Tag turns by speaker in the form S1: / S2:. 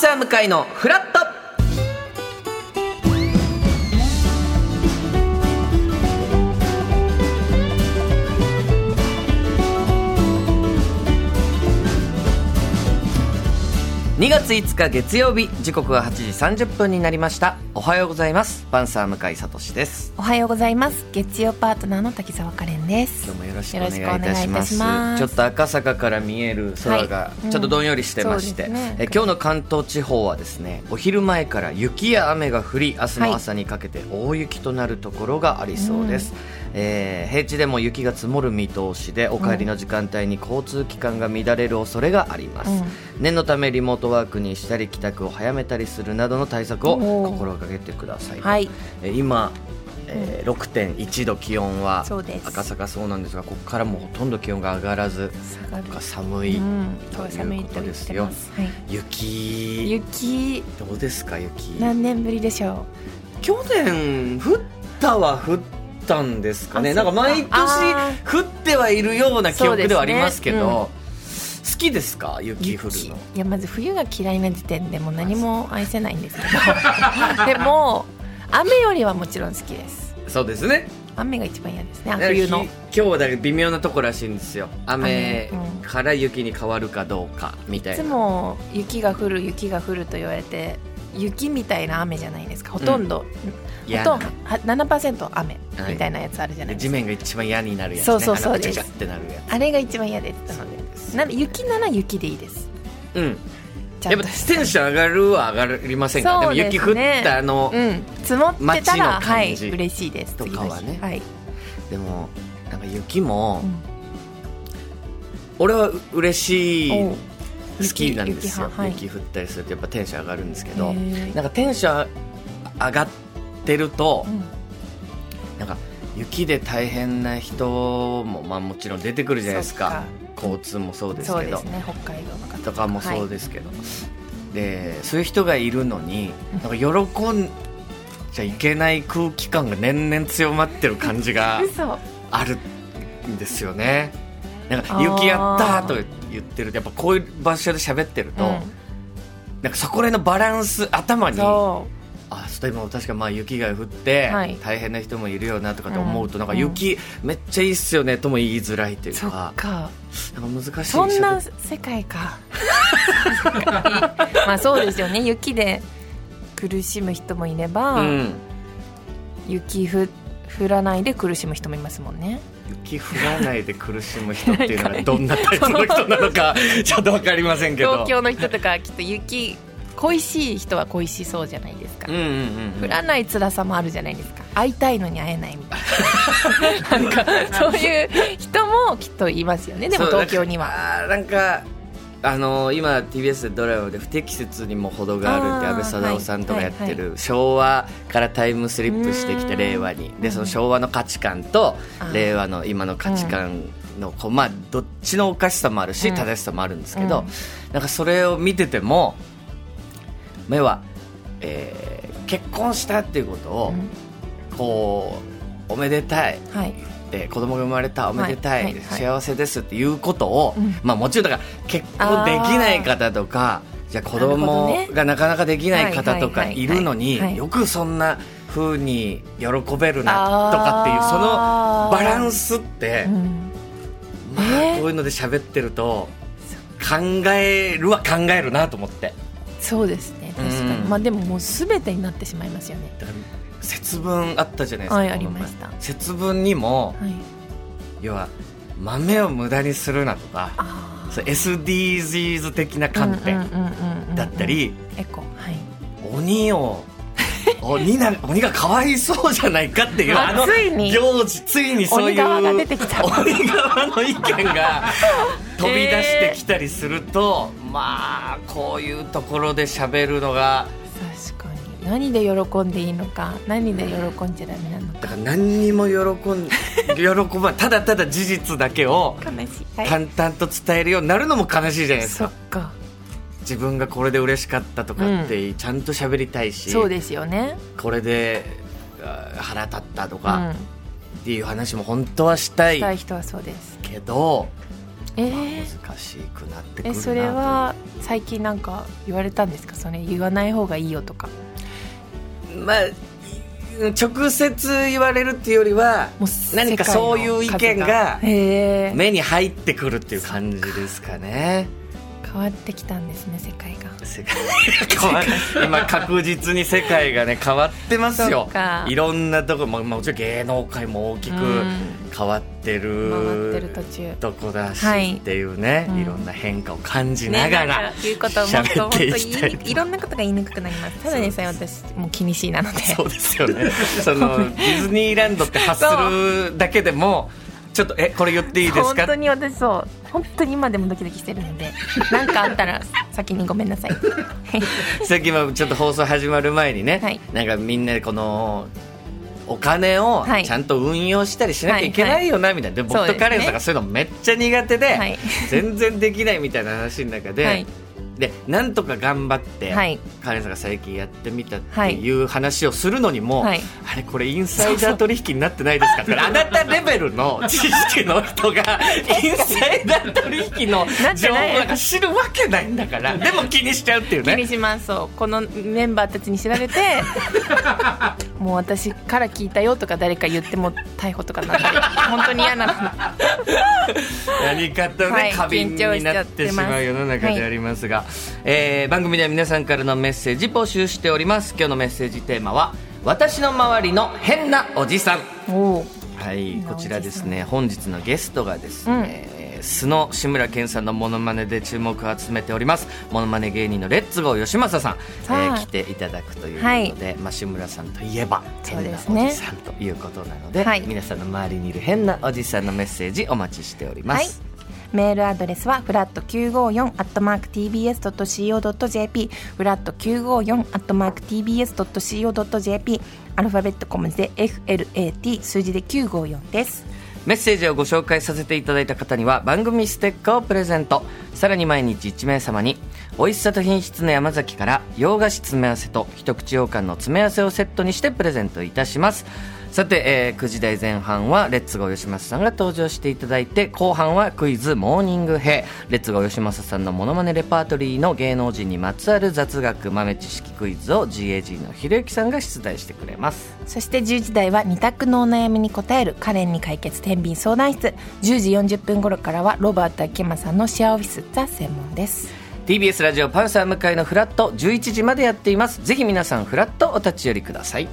S1: サー向かいのフラット2月5日月曜日時刻は8時30分になりました。おはようございます。パンサー向井聡です。
S2: おはようございます。月曜パートナーの滝沢カレンです。
S1: 今日もよろしくお願いいたします。ちょっと赤坂から見える空が
S2: はい。うん。
S1: ちょっとどんよりしてまして、
S2: そうですね。
S1: え今日の関東地方はですねお昼前から雪や雨が降り明日の朝にかけて大雪となるところがありそうです、えー平地でも雪が積もる見通しでお帰りの時間帯に交通機関が乱れる恐れがあります、
S2: うん
S1: 念のためリモートワークにしたり帰宅を早めたりするなどの対策を心がけてください、
S2: はい。
S1: えー今、えー6.1度気温は赤坂そうなんですがここからもうほとんど気温が上がらず寒い、
S2: うん。今日は寒いと言ってます。はい。
S1: 雪。
S2: 雪。
S1: どうですか雪。
S2: 何年ぶりでしょ
S1: 去年降ったは降ったんですかね。
S2: あ
S1: なんか毎
S2: あ
S1: 年降ってはいるような記憶ではありますけど好きですか？
S2: う
S1: 雪降る
S2: 雪。
S1: の
S2: いやまず冬が嫌いな時点でもう何も愛せないんですけど。でも雨よりはもちろん好きです。
S1: そうですね。
S2: 雨が一番嫌ですねあ冬の。
S1: ひ今日はだけど微妙なとこらしいんですよ。雨から雪に変わるかどうかみた
S2: いつ
S1: いな
S2: も雪が降る雪が降ると言われて雪みたいな雨じゃないですか。ほとんど、
S1: 嫌な。
S2: ほとんどは7%雨みたいなやつあるじゃないですか、
S1: 地面が一番嫌になるやつ、ね、
S2: そうそうそうです。
S1: あ
S2: れが一番嫌です
S1: つ
S2: な雪なら雪でいいです？
S1: うん。やっぱテンション上がるは上がりませんか？でも雪降ったあの、
S2: うん。積もってたらはい嬉しいです。
S1: とかはね。
S2: はい、
S1: でもなんか雪も、
S2: うん。
S1: 俺は嬉しい好きなんですよ。
S2: 雪
S1: 降ったりするとやっぱテンション上がるんですけどなんかテンション上がってると、
S2: うん。
S1: なんか雪で大変な人も、まあ、もちろん出てくるじゃないですか。交通もそうですけど。
S2: そうですね北海道の方
S1: とか。もそうですけど、でそういう人がいるのになんか喜んじゃいけない空気感が年々強まってる感じが
S2: 嘘。
S1: あるんですよね。なんか雪やったと言ってるとやっぱこういう場所で喋ってると、
S2: うん。
S1: なんかそこら辺のバランス頭に
S2: そ
S1: あそうでも確かまあ雪が降って、
S2: はい。
S1: 大変な人もいるよなとかって思うと、
S2: うん。
S1: なんか雪めっちゃいいっすよねとも言いづらいというか。
S2: か。
S1: なんか難しい
S2: そんな世界か。まあそうですよね。雪で苦しむ人もいれば、
S1: うん。
S2: 雪ふ降らないで苦しむ人もいますもんね。
S1: 雪降らないで苦しむ人っていうのが どんなタイプの人なのか ちょっと分かりませんけど。
S2: 東京の人とかきっと雪恋しい人は恋しそうじゃないですか、
S1: うんうんうんうん。
S2: 降らない辛さもあるじゃないですか。会いたいのに会えないみたいな。なんかそういう人もきっといますよね。でも東京には。
S1: なんかあのー今 TBS でドラマで「不適切にも程がある」って安倍貞夫さんとかやってる、
S2: は
S1: 昭和からタイムスリップしてきて
S2: うん
S1: 令和に。でその昭和の価値観と令和の今の価値観のこうまあどっちのおかしさもあるし
S2: うん。
S1: 正しさもあるんですけど、
S2: うん。
S1: なんかそれを見てても目は、えー結婚したっていうことを、こうおめでたい。
S2: うんはい。
S1: で子供が生まれたおめでたい、
S2: はい。はい。はい
S1: 幸せです。っていうことを、
S2: うん。
S1: まあもちろんだから結婚できない方とかじゃあ子供がなかなかできない方とか
S2: はい
S1: るのによくそんな風に喜べるなとかっていうそのバランスって、
S2: うん。
S1: まあ
S2: えー。
S1: こういうので喋ってると考えるは考えるなと思って。
S2: そうです。ね確かに、
S1: うん。
S2: まあでももう全てになってしまいますよね。
S1: 節分あったじゃないですか、
S2: はいありました。
S1: 節分にも
S2: はい。
S1: 要は豆を無駄にするなとか
S2: あ
S1: そう SDGs 的な観点だったり、
S2: エコ。はい。
S1: 鬼を 鬼な鬼がかわいそうじゃないかっていう
S2: あ
S1: あの行事ついにそういう
S2: 鬼側が出てきた。
S1: 鬼側の意見が 飛び出してきたりすると、まあこういうところで喋るのが
S2: 確かに。何で喜んでいいのか何で喜んじゃダメなのか。
S1: だから何にも喜ん 喜ばただただ事実だけを淡々と伝えるようになるのも悲しいじゃないですか。
S2: か。
S1: 自分がこれで嬉しかったとかってちゃんと喋りたいし、
S2: そうですよね。
S1: これであ腹立ったと
S2: う
S1: か
S2: ん。
S1: っていう話も本当はしたい。
S2: したい人はそうです。
S1: けど、
S2: えー、
S1: 難しくなってくるな
S2: えそれは最近なんか言われたんですか？それ言わない方がいいよとか。
S1: まあ直接言われるっていうよりは何かそういう意見が目に入ってくるっていう感じですかね
S2: 変わってきたんですね世界が。
S1: 世界が変わる。今確実に世界がね変わってます
S2: そ
S1: よいろんなとこももちろん芸能界も大きく
S2: うん。
S1: 変わって
S2: 回ってる
S1: る
S2: 途中。
S1: とこだし、
S2: はい。
S1: っていうね、
S2: うん。
S1: いろんな変化を感じながら
S2: か言うことをもっともっと。
S1: い
S2: ろんなことが言いにくくなります。ただでさえ私もう気にしいなので。
S1: そうですよね。そのディズニーランドって発するだけでもちょっとえこれ言っていいですか？
S2: 本当に私そう本当に今でもドキドキしてるので 何かあったら先にごめんなさい。
S1: さっきもちょっと放送始まる前にね、
S2: はい。
S1: なんかみんなでこのお金を
S2: はい。
S1: ちゃんと運用したりしなきゃいけないよなみたいな、で僕とカレンさんがそういうのめっちゃ苦手で、
S2: はい。
S1: 全然できないみたいな話の中で、
S2: はい
S1: でなんとか頑張って、
S2: はい。
S1: カレンさんが最近やってみたっていう話をするのにも、
S2: はい。
S1: あれこれインサイダー取引になってないですか？ってあなたレベルの知識の人が インサイダー取引の情報なんか知るわけないんだからでも気にしちゃうっていうね。
S2: 気にします。そう。このメンバーたちに知られて もう私から聞いたよとか誰か言っても逮捕とかなったり本当に嫌なの。
S1: 何かとね、
S2: はい
S1: 過敏になってしまう世の中でありますが、えー番組では皆さんからのメッセージ募集しております。今日のメッセージテーマは「私の周りの変なおじさん」はいこちらですね。本日のゲストがですね、素の志村けんさんのモノマネで注目を集めております。モノマネ芸人のレッツゴー吉正さん、えー来ていただくということで、まあ、志村さんといえば変なおじさんということなので、
S2: はい。
S1: 皆さんの周りにいる変なおじさんのメッセージお待ちしております、
S2: はい。メールアドレスはフラット954アットマーク TBS.CO.JP フラット954アットマーク TBS.CO.JP アルファベット小文字で FLAT 数字で954です
S1: メッセージをご紹介させていただいた方には番組ステッカーをプレゼント。さらに毎日1名様に美味しさと品質の山崎から洋菓子詰め合わせと一口羊羹の詰め合わせをセットにしてプレゼントいたします。さて、えー9時台前半はレッツゴー吉正さんが登場していただいて後半はクイズモーニング編レッツゴー吉正さんのモノマネレパートリーの芸能人にまつわる雑学豆知識クイズを GAG のひろゆきさんが出題してくれます。
S2: そして10時台は2択のお悩みに答えるカレンに解決天秤相談室10時40分頃からはロバート秋山さんのシェアオフィスザ専門です。
S1: TBS ラジオパンサー向井のフラット11時までやっています。ぜひ皆さんフラットお立ち寄りください